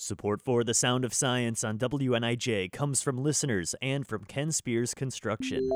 Support for The Sound of Science on WNIJ comes from listeners and from Ken Spears Construction.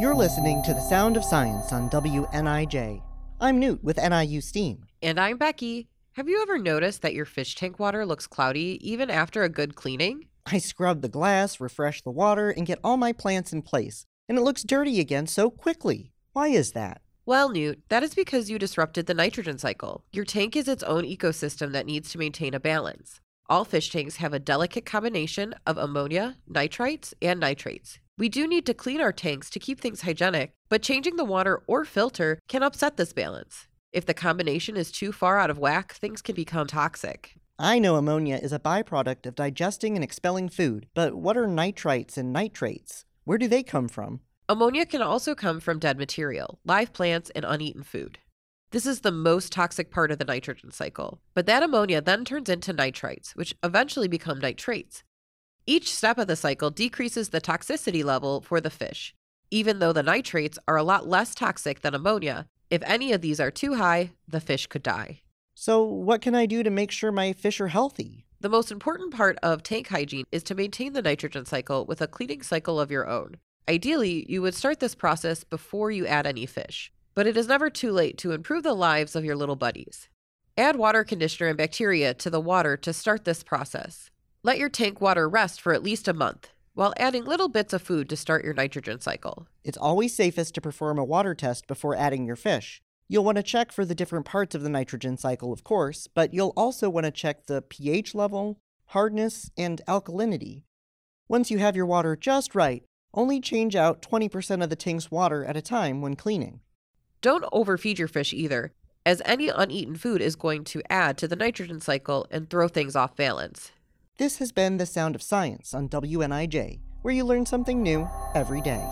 You're listening to The Sound of Science on WNIJ. I'm Newt with NIU STEAM. And I'm Becky. Have you ever noticed that your fish tank water looks cloudy even after a good cleaning? I scrub the glass, refresh the water, and get all my plants in place, and it looks dirty again so quickly. Why is that? Well, Newt, that is because you disrupted the nitrogen cycle. Your tank is its own ecosystem that needs to maintain a balance. All fish tanks have a delicate combination of ammonia, nitrites, and nitrates. We do need to clean our tanks to keep things hygienic, but changing the water or filter can upset this balance. If the combination is too far out of whack, things can become toxic. I know ammonia is a byproduct of digesting and expelling food, but what are nitrites and nitrates? Where do they come from? Ammonia can also come from dead material, live plants, and uneaten food. This is the most toxic part of the nitrogen cycle, but that ammonia then turns into nitrites, which eventually become nitrates. Each step of the cycle decreases the toxicity level for the fish. Even though the nitrates are a lot less toxic than ammonia, if any of these are too high, the fish could die. So, what can I do to make sure my fish are healthy? The most important part of tank hygiene is to maintain the nitrogen cycle with a cleaning cycle of your own. Ideally, you would start this process before you add any fish, but it is never too late to improve the lives of your little buddies. Add water conditioner and bacteria to the water to start this process. Let your tank water rest for at least a month, while adding little bits of food to start your nitrogen cycle. It's always safest to perform a water test before adding your fish. You'll want to check for the different parts of the nitrogen cycle, of course, but you'll also want to check the pH level, hardness, and alkalinity. Once you have your water just right, only change out 20% of the tank's water at a time when cleaning. Don't overfeed your fish either, as any uneaten food is going to add to the nitrogen cycle and throw things off balance. This has been The Sound of Science on WNIJ, where you learn something new every day.